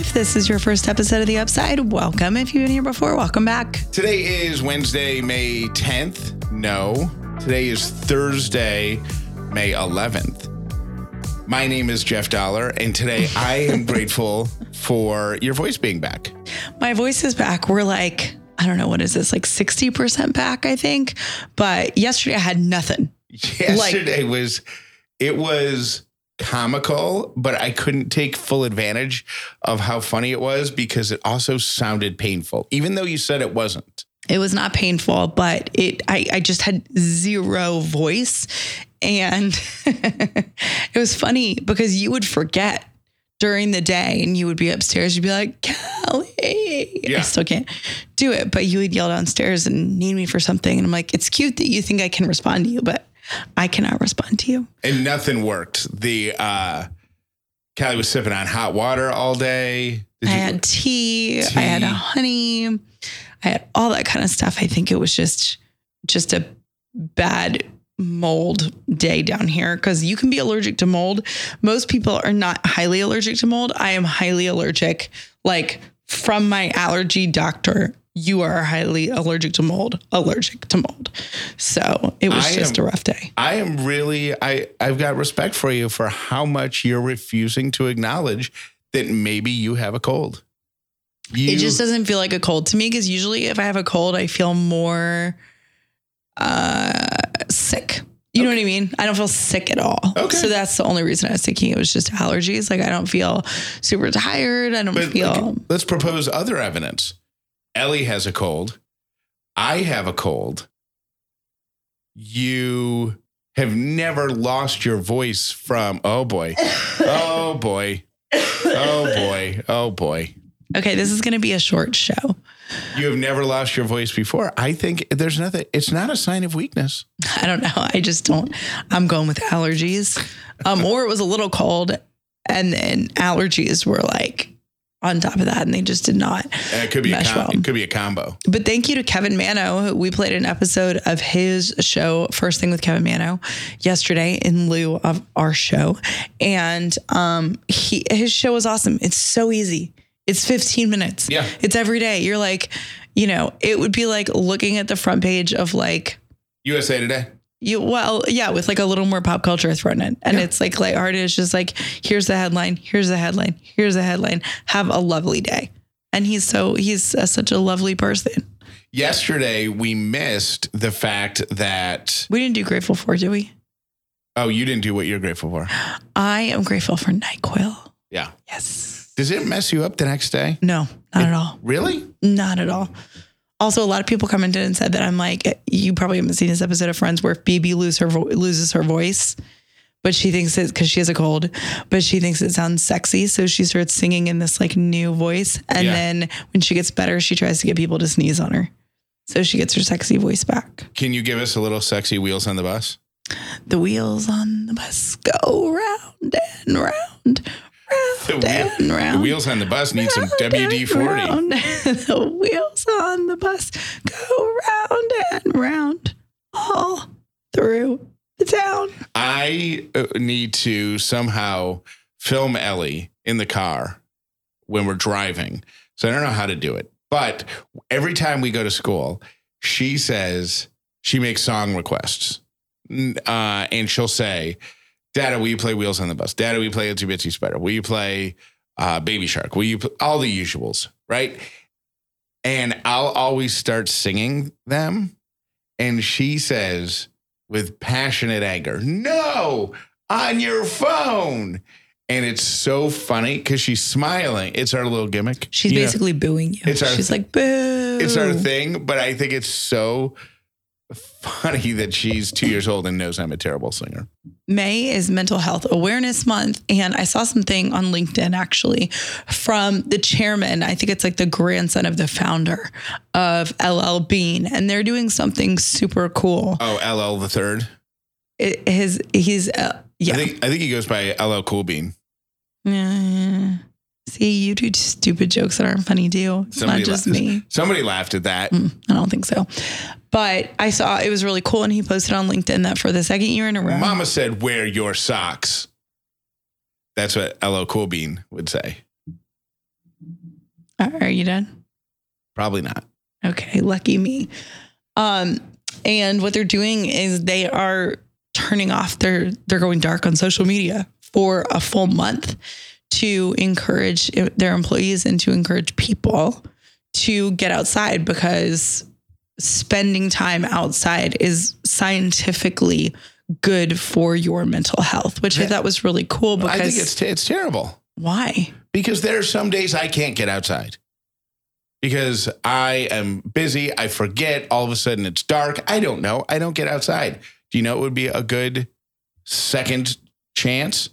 If this is your first episode of The Upside, welcome. If you've been here before, welcome back. Today is Wednesday, May 10th. No, today is Thursday, May 11th. My name is Jeff Dauler, and today I am grateful for your voice being back. My voice is back. We're like, I don't know, what is this, like 60% back, I think. But yesterday I had nothing. Yesterday was, it was comical, but I couldn't take full advantage of how funny it was because it also sounded painful, even though you said it wasn't. It was not painful, but it I, I just had zero voice. And it was funny because you would forget during the day and you would be upstairs, you'd be like, Callie. Yeah. I still can't do it. But you would yell downstairs and need me for something. And I'm like, it's cute that you think I can respond to you, but I cannot respond to you. And nothing worked. The uh Callie was sipping on hot water all day. Did I you- had tea, I had honey, I had all that kind of stuff. I think it was just just a bad mold day down here because you can be allergic to mold. Most people are not highly allergic to mold. I am highly allergic. Like from my allergy doctor, you are highly allergic to mold, allergic to mold. So it was I just am- a rough day. I am really I I've got respect for you for how much you're refusing to acknowledge that maybe you have a cold. You, it just doesn't feel like a cold to me because usually if I have a cold, I feel more uh, sick. You know what I mean? I don't feel sick at all. Okay. So that's the only reason I was thinking it was just allergies. Like I don't feel super tired. I don't but feel. let's propose other evidence. Ellie has a cold. I have a cold. You have never lost your voice from oh boy. Oh boy. Oh boy. Oh boy. okay, this is going to be a short show. You have never lost your voice before. I think there's nothing, it's not a sign of weakness. I don't know. I just don't. I'm going with allergies. Um, or it was a little cold, and then allergies were like on top of that, and they just did not. And it could be a com- well. it could be a combo. But thank you to Kevin Manno. We played an episode of his show, First Thing with Kevin Manno, yesterday in lieu of our show. And um, he his show was awesome. It's so easy. It's 15 minutes. Yeah. It's every day. You're like, you know, it would be like looking at the front page of like USA Today. You well, yeah, with like a little more pop culture thrown in. And Yeah. it's like lighthearted. It's just like, here's the headline, here's the headline, here's the headline. Have a lovely day. And he's so he's uh, such a lovely person. Yesterday, we missed the fact that, We didn't do grateful for, do we? oh, you didn't do what you're grateful for. I am grateful for NyQuil. Yeah. Yes. Does it mess you up the next day? No, not at all. Really? Not at all. Also, a lot of people commented and said that I'm like, you probably haven't seen this episode of Friends where Phoebe lose her vo- loses her voice, but she thinks it because she has a cold, but she thinks it sounds sexy. So she starts singing in this like new voice. And Yeah. then when she gets better, she tries to get people to sneeze on her. So she gets her sexy voice back. Can you give us a little sexy wheels on the bus? The wheels on the bus go round and round, The, round wheel- and round. the wheels on the bus need some Round and WD 40. round. the wheels go round and round all through the town. I uh, need to somehow film Ellie in the car when we're driving. So I don't know how to do it. But every time we go to school, she says she makes song requests. Uh, and she'll say, Dada, will you play Wheels on the Bus? Dada, will you play Itsy Bitsy Spider? Will you play uh, Baby Shark? Will you pl-? all the usuals, right? And I'll always start singing them. And she says, with passionate anger, no, on your phone. And it's so funny because she's smiling. It's our little gimmick. She's you know? basically booing you. It's our She's th- like, boo. it's our thing, but I think it's so funny that she's two years old and knows I'm a terrible singer. May is Mental Health Awareness Month. And I saw something on LinkedIn actually from the chairman. I think it's like the grandson of the founder of LL Bean. And they're doing something super cool. Oh, LL the third. It, his, he's, uh, yeah. I think I think he goes by LL Cool Bean. Yeah. See, you do stupid jokes that aren't funny too. It's Somebody not just la- me. Somebody laughed at that. Mm, I don't think so. But I saw it was really cool, and he posted on LinkedIn that for the second year in a row, Mama said, "Wear your socks." That's what LL Cool Bean would say. Are are you done? Probably not. Okay, lucky me. Um, and what they're doing is they are turning off their they're going dark on social media for a full month to encourage their employees and to encourage people to get outside because spending time outside is scientifically good for your mental health, which I thought was really cool because I think it's it's terrible why? because there are some days I can't get outside because I am busy. I forget. All of a sudden it's dark. I don't know. I don't get outside. Do you know it would be a good second chance?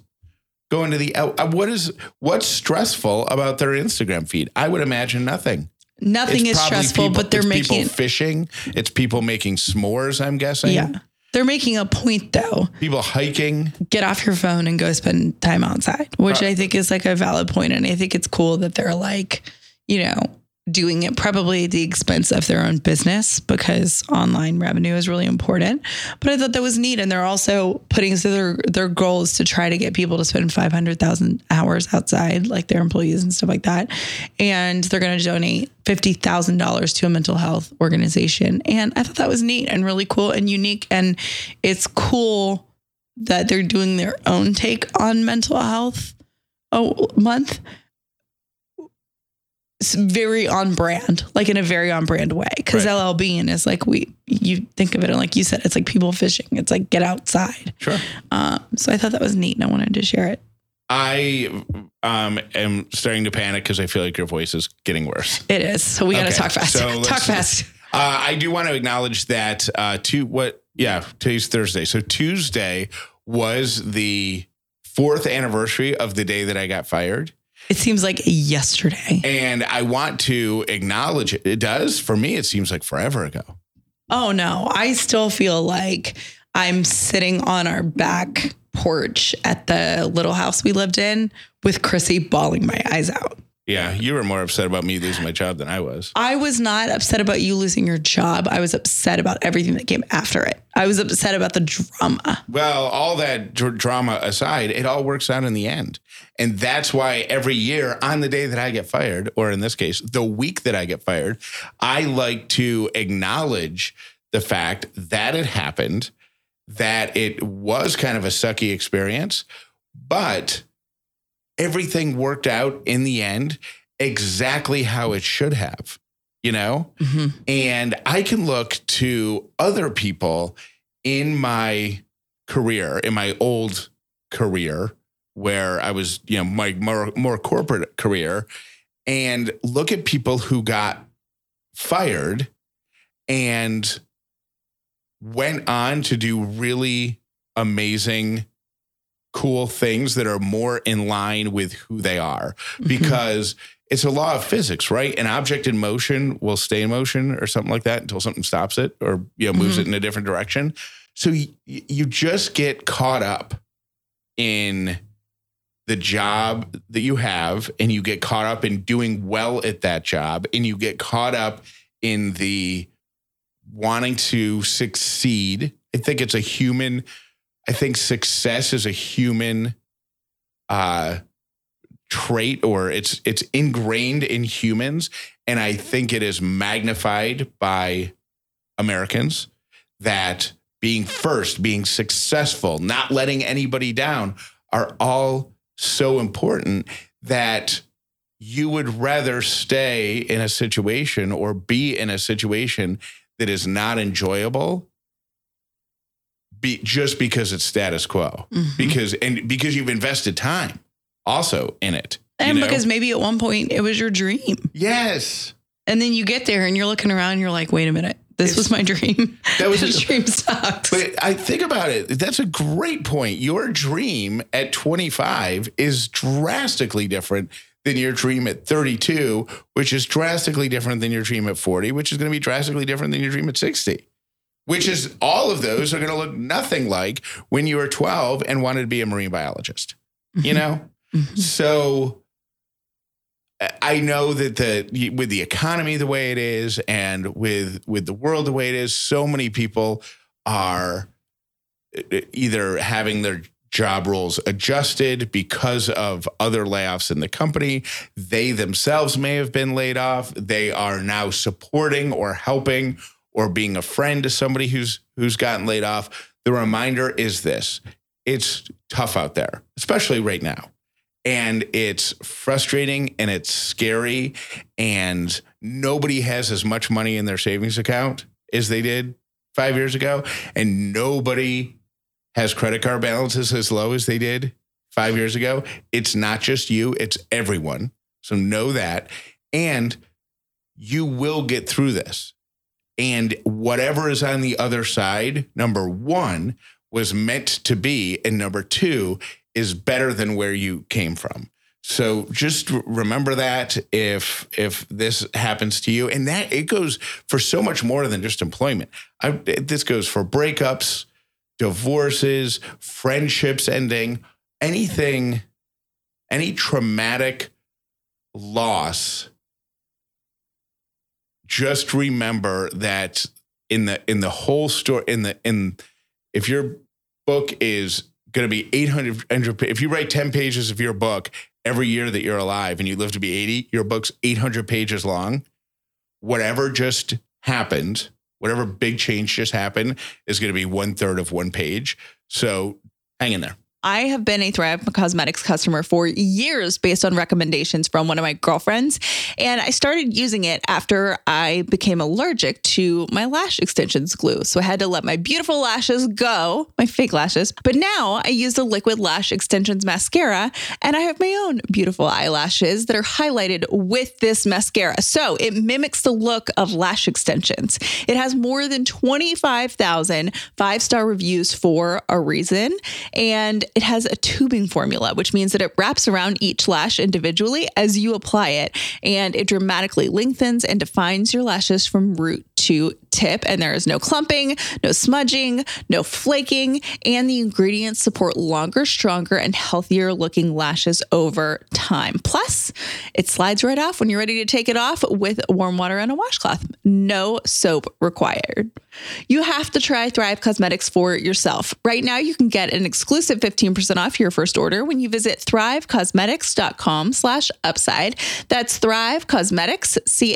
Going to the uh, what is what's stressful about their Instagram feed? I would imagine nothing. Nothing It's is stressful, people- but they're it's making people fishing. It's people making s'mores. I'm guessing. yeah. They're making a point though. People hiking. Get off your phone and go spend time outside, which Uh, I think is like a valid. And I think it's cool that they're like, you know, doing it probably at the expense of their own business because online revenue is really important. But I thought that was neat. And they're also putting so their their goal is to try to get people to spend five hundred thousand hours outside, like their employees and stuff like that. And they're gonna donate fifty thousand dollars to a mental health organization. And I thought that was neat and really cool and unique. And it's cool that they're doing their own take on mental health oh month very on brand like in a very on brand way. Because Right. ll bean is like we you think of it and like you said it's like people fishing. It's like get outside. Sure. um, so i thought that was neat and i wanted to share it. I um am starting to panic because I feel like your voice is getting worse. it is. So we gotta Okay, talk fast. so talk fast. Uh, I do want to acknowledge that uh, to what yeah today's Thursday, so Tuesday was the fourth anniversary of the day that I got fired, it seems like yesterday and I want to acknowledge it. It does for me. It seems like forever ago. Oh no, I still feel like I'm sitting on our back porch at the little house we lived in with Chrissy bawling my eyes out. Yeah, you were more upset about me losing my job than I was. I was not upset about you losing your job. I was upset about everything that came after it. I was upset about the drama. Well, all that dr- drama aside, it all works out in the end. And that's why every year on the day that I get fired, or in this case, the week that I get fired, I like to acknowledge the fact that it happened, that it was kind of a sucky experience, but everything worked out in the end exactly how it should have, you know? Mm-hmm. And I can look to other people in my career, in my old career, where I was, you know, my more, more corporate career, and look at people who got fired and went on to do really amazing, cool things that are more in line with who they are mm-hmm. because it's a law of physics, right? An object in motion will stay in motion or something like that until something stops it or you know moves it mm-hmm. in a different direction. So you, you just get caught up in the job that you have and you get caught up in doing well at that job and you get caught up in the wanting to succeed. I think it's a human I think success is a human uh trait or it's it's ingrained in humans. And I think it is magnified by Americans that being first, being successful, not letting anybody down are all so important that you would rather stay in a situation or be in a situation that is not enjoyable be just because it's status quo Mhm. because and because you've invested time also in it and know? because maybe at one point it was your dream. yes And then you get there and you're looking around and you're like, wait a minute, this It's- was my dream. That was- the dream sucks. But I think about it. That's a great point. Your dream at 25 is drastically different than your dream at 32, which is drastically different than your dream at 40, which is going to be drastically different than your dream at 60. Which is all of those are going to look nothing like when you were 12 and wanted to be a marine biologist. You know? Mhm. So I know that the with the economy the way it is and with with the world the way it is, so many people are either having their job roles adjusted because of other layoffs in the company. They themselves may have been laid off. They are now supporting or helping or being a friend to somebody who's who's gotten laid off. The reminder is this. It's tough out there, especially right now. And it's frustrating and it's scary and nobody has as much money in their savings account as they did 5 years ago and nobody has credit card balances as low as they did five years ago. It's not just you, it's everyone. So know that. And you will get through this. And whatever is on the other side, number one, was meant to be. And number two, is better than where you came from. So just remember that if if this happens to you, and that it goes for so much more than just employment. I, this goes for breakups, divorces, friendships ending, anything, any traumatic loss, just remember that in the in the whole story in the in if your book is going to be 800 if you write 10 pages of your book every year that you're alive and you live to be 80 your book's 800 pages long whatever just happened whatever big change just happened is going to be one third of one page. So hang in there. I have been a Thrive Causemetics customer for years based on recommendations from one of my girlfriends. And I started using it after I became allergic to my lash extensions glue. So I had to let my beautiful lashes go, my fake lashes. But now I use the liquid lash extensions mascara and I have my own beautiful eyelashes that are highlighted with this mascara. So it mimics the look of lash extensions. It has more than 25,000 five star reviews for a reason. And it has a tubing formula, which means that it wraps around each lash individually as you apply it, and it dramatically lengthens and defines your lashes from root to tip. And there is no clumping, no smudging, no flaking, and the ingredients support longer, stronger, and healthier looking lashes over time. Plus, it slides right off when you're ready to take it off with warm water and a washcloth. No soap required. You have to try Thrive Causemetics for yourself. Right now, you can get an exclusive 15% off your first order when you visit thrivecausemetics.com slash upside. That's Thrive Causemetics, C-A-U-S-E-M-E-T-I-C-S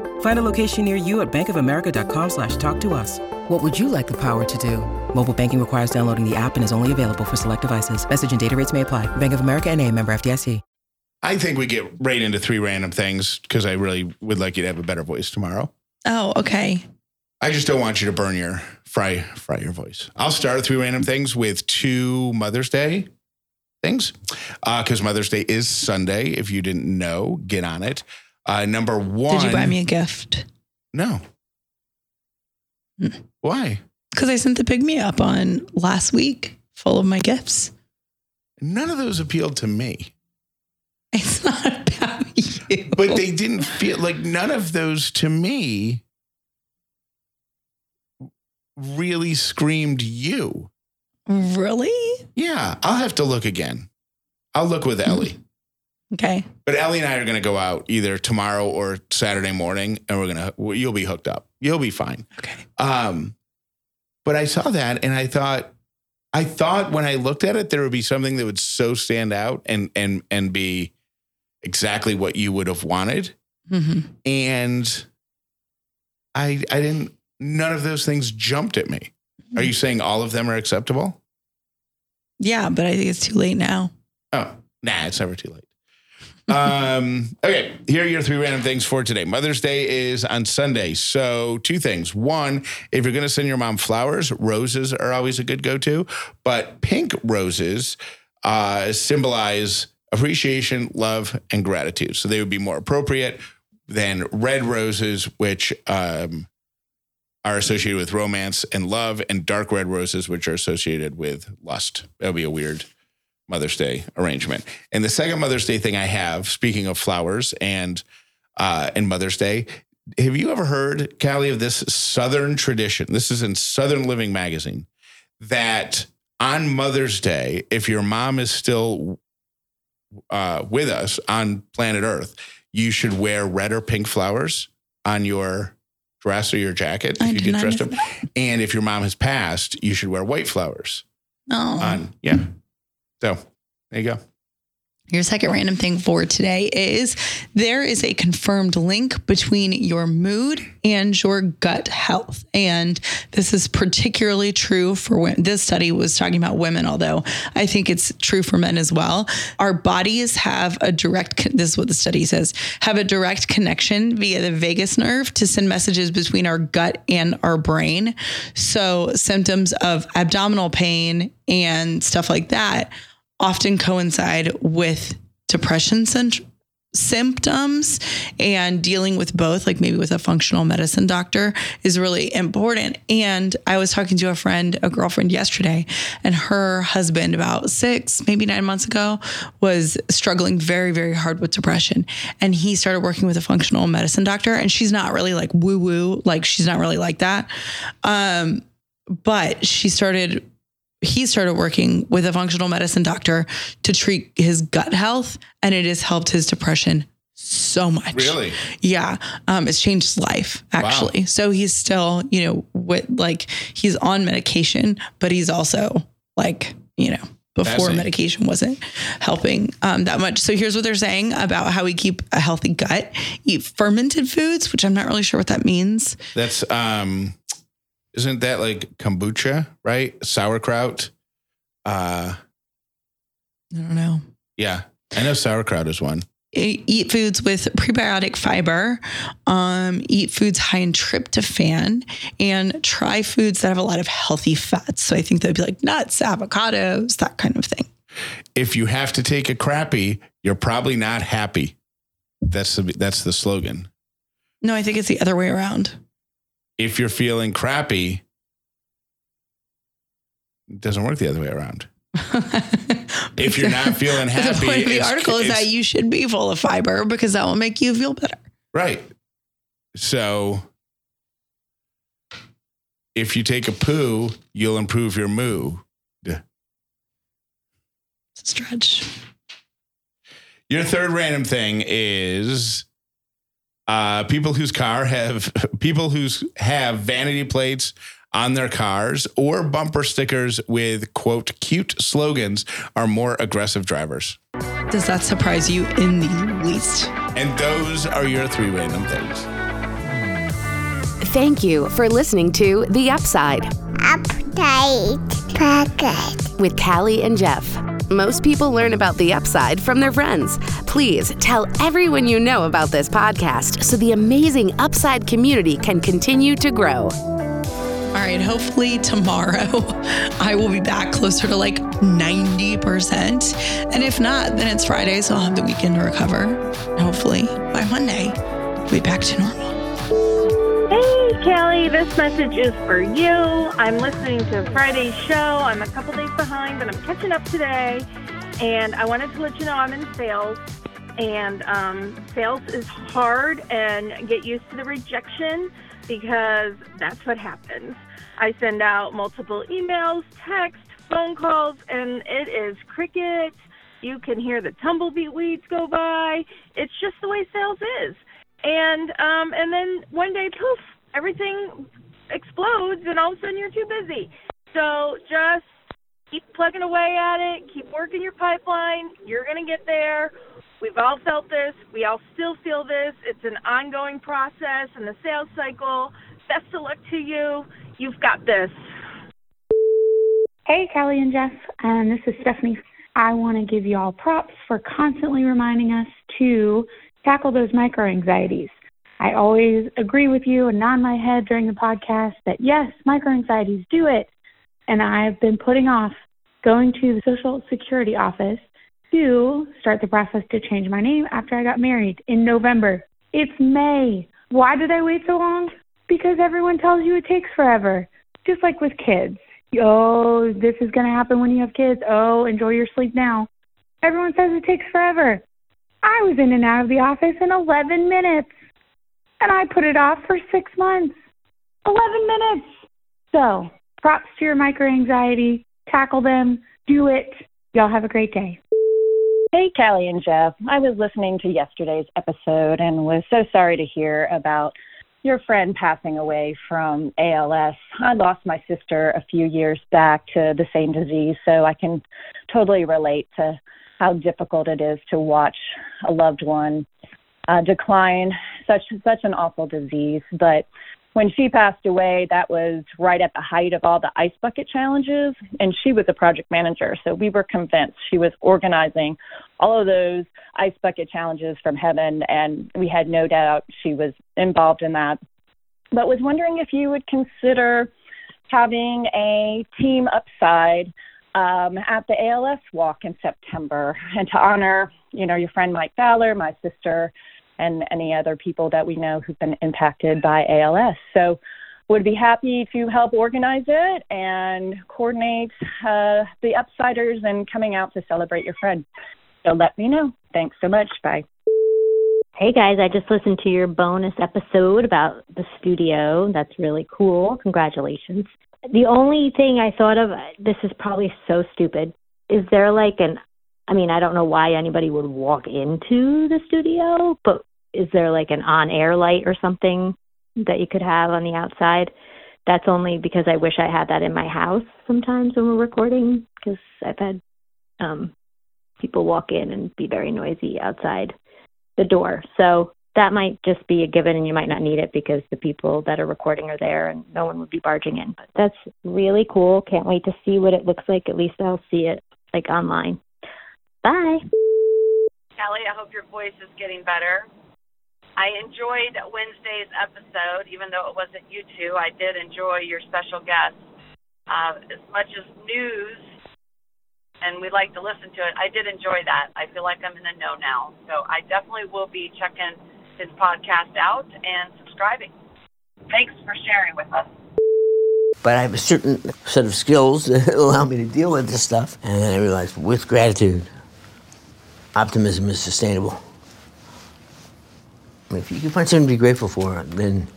Find a location near you at bankofamerica.com slash talk to us. What would you like the power to do? Mobile banking requires downloading the app and is only available for select devices. Message and data rates may apply. Bank of America and a member FDIC. I think we get right into three random things because I really would like you to have a better voice tomorrow. Oh, okay. I just don't want you to burn your fry fry your voice. I'll start three random things with two Mother's Day things because uh, Mother's Day is Sunday. If you didn't know, get on it. Uh, number one. Did you buy me a gift? No. Mm. Why? Because I sent the pick me up on last week, full of my gifts. None of those appealed to me. It's not about you. But they didn't feel like none of those to me really screamed you. Really? Yeah, I'll have to look again. I'll look with Ellie. Okay. But Ellie and I are going to go out either tomorrow or Saturday morning, and we're gonna you'll be hooked up. You'll be fine. Okay. Um, but I saw that and I thought, I thought when I looked at it, there would be something that would so stand out and and and be exactly what you would have wanted. Mm-hmm. And I I didn't. None of those things jumped at me. Are you saying all of them are acceptable? Yeah, but I think it's too late now. Oh, nah, it's never too late. Um, okay, here are your three random things for today. Mother's Day is on Sunday. So, two things. One, if you're going to send your mom flowers, roses are always a good go to, but pink roses uh, symbolize appreciation, love, and gratitude. So, they would be more appropriate than red roses, which um, are associated with romance and love, and dark red roses, which are associated with lust. That would be a weird Mother's Day arrangement. And the second Mother's Day thing I have, speaking of flowers and uh, and Mother's Day, have you ever heard, Callie, of this Southern tradition? This is in Southern Living magazine that on Mother's Day, if your mom is still uh, with us on planet Earth, you should wear red or pink flowers on your dress or your jacket if I you did get dressed up. And if your mom has passed, you should wear white flowers Oh. on. Yeah. So there you go. Your second random thing for today is there is a confirmed link between your mood and your gut health. And this is particularly true for women. This study was talking about women, although I think it's true for men as well. Our bodies have a direct, this is what the study says, have a direct connection via the vagus nerve to send messages between our gut and our brain. So symptoms of abdominal pain and stuff like that often coincide with depression symptoms and dealing with both like maybe with a functional medicine doctor is really important. And i was talking to a friend a girlfriend yesterday and her husband about 6 maybe 9 months ago was struggling very very hard with depression. And he started working with a functional medicine doctor and she's not really like woo woo like she's not really like that. Um but she started he started working with a functional medicine doctor to treat his gut health and it has helped his depression so much. Really? Yeah. Um, it's changed his life actually. So he's still, you know, with like he's on medication, but he's also like, you know, before medication wasn't helping um, that much. So here's what they're saying about how we keep a healthy gut. Eat fermented foods, which I'm not really sure what that means. That's um isn't that like kombucha, right? Sauerkraut. Uh I don't know. yeah. I know sauerkraut is one. Eat foods with prebiotic fiber, um, eat foods high in tryptophan, and try foods that have a lot of healthy fats. So I think they'd be like nuts, avocados, that kind of thing. If you have to take a crappy, you're probably not happy. That's the that's the slogan. No, I think it's the other way around. If you're feeling crappy, it doesn't work the other way around. If you're not feeling the happy, point of the article is that you should be full of fiber because that will make you feel better. Right. So if you take a poo, you'll improve your moo. Stretch. Your third random thing is uh, people whose car have people whose have vanity plates on their cars or bumper stickers with quote cute slogans are more aggressive drivers. Does that surprise you in the least? And those are your three random things. Thank you for listening to The Upside Update Pocket. With Callie and Jeff. Most people learn about the upside from their friends. Please tell everyone you know about this podcast so the amazing upside community can continue to grow. All right, hopefully tomorrow I will be back closer to like 90%. And if not, then it's Friday, so I'll have the weekend to recover. Hopefully by Monday, we'll be back to normal. Kelly, this message is for you. I'm listening to Friday's show. I'm a couple days behind, but I'm catching up today. And I wanted to let you know I'm in sales. And um, sales is hard, and get used to the rejection because that's what happens. I send out multiple emails, text, phone calls, and it is cricket. You can hear the tumbleweed weeds go by. It's just the way sales is and um, and then one day, poof, everything explodes, and all of a sudden you're too busy. So just keep plugging away at it, keep working your pipeline. You're gonna get there. We've all felt this. We all still feel this. It's an ongoing process in the sales cycle. Best of luck to you. You've got this. Hey, Kelly and Jeff. Um, this is Stephanie. I want to give you all props for constantly reminding us to tackle those micro anxieties. I always agree with you and nod my head during the podcast that yes, micro anxieties, do it. And I've been putting off going to the Social Security office to start the process to change my name after I got married in November. It's May. Why did I wait so long? Because everyone tells you it takes forever. Just like with kids Oh, this is going to happen when you have kids. Oh, enjoy your sleep now. Everyone says it takes forever. I was in and out of the office in 11 minutes, and I put it off for six months. 11 minutes. So, props to your micro anxiety. Tackle them. Do it. Y'all have a great day. Hey, Callie and Jeff. I was listening to yesterday's episode and was so sorry to hear about your friend passing away from ALS. I lost my sister a few years back to the same disease, so I can totally relate to how difficult it is to watch a loved one uh, decline. Such such an awful disease, but when she passed away, that was right at the height of all the ice bucket challenges, and she was a project manager. So we were convinced she was organizing all of those ice bucket challenges from heaven, and we had no doubt she was involved in that. But was wondering if you would consider having a team upside um, at the ALS walk in September, and to honor, you know, your friend Mike Fowler, my sister and any other people that we know who've been impacted by ALS. So, would be happy to help organize it and coordinate uh, the upsiders and coming out to celebrate your friend. So let me know. Thanks so much. Bye. Hey guys, I just listened to your bonus episode about the studio. That's really cool. Congratulations. The only thing I thought of, this is probably so stupid. Is there like an, I mean, I don't know why anybody would walk into the studio, but is there like an on air light or something that you could have on the outside? That's only because I wish I had that in my house sometimes when we're recording because I've had um, people walk in and be very noisy outside the door. So that might just be a given and you might not need it because the people that are recording are there and no one would be barging in. But that's really cool. Can't wait to see what it looks like. At least I'll see it like online. Bye. Kelly, I hope your voice is getting better. I enjoyed Wednesday's episode, even though it wasn't you two. I did enjoy your special guest. Uh, as much as news, and we like to listen to it, I did enjoy that. I feel like I'm in the know now. So I definitely will be checking his podcast out and subscribing. Thanks for sharing with us. But I have a certain set of skills that allow me to deal with this stuff. And then I realized with gratitude, optimism is sustainable. If you can find something to be grateful for, then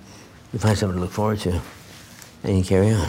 you find something to look forward to, and you carry on.